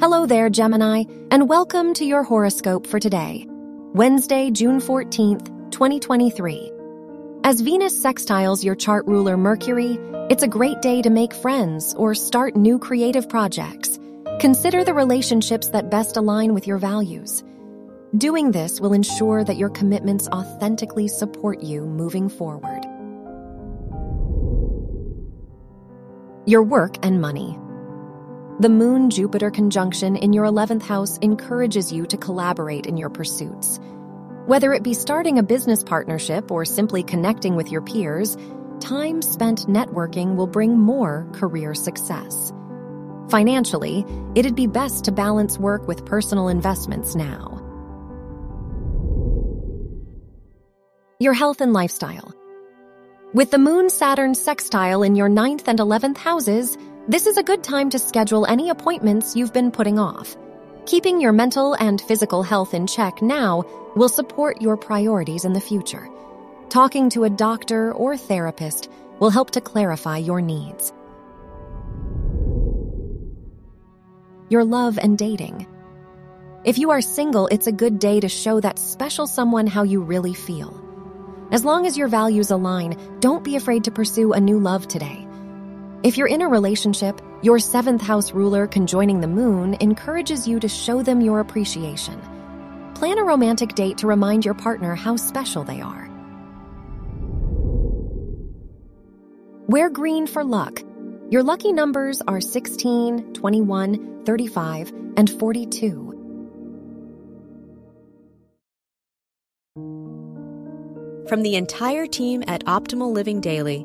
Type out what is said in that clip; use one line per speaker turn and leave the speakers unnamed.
Hello there, Gemini, and welcome to your horoscope for today, Wednesday, June 14th, 2023. As Venus sextiles your chart ruler Mercury, it's a great day to make friends or start new creative projects. Consider the relationships that best align with your values. Doing this will ensure that your commitments authentically support you moving forward. Your work and money. The Moon Jupiter conjunction in your 11th house encourages you to collaborate in your pursuits. Whether it be starting a business partnership or simply connecting with your peers, time spent networking will bring more career success. Financially, it'd be best to balance work with personal investments now. Your health and lifestyle. With the Moon Saturn sextile in your 9th and 11th houses, this is a good time to schedule any appointments you've been putting off. Keeping your mental and physical health in check now will support your priorities in the future. Talking to a doctor or therapist will help to clarify your needs. Your love and dating. If you are single, it's a good day to show that special someone how you really feel. As long as your values align, don't be afraid to pursue a new love today. If you're in a relationship, your seventh house ruler conjoining the moon encourages you to show them your appreciation. Plan a romantic date to remind your partner how special they are. Wear green for luck. Your lucky numbers are 16, 21, 35, and 42.
From the entire team at Optimal Living Daily,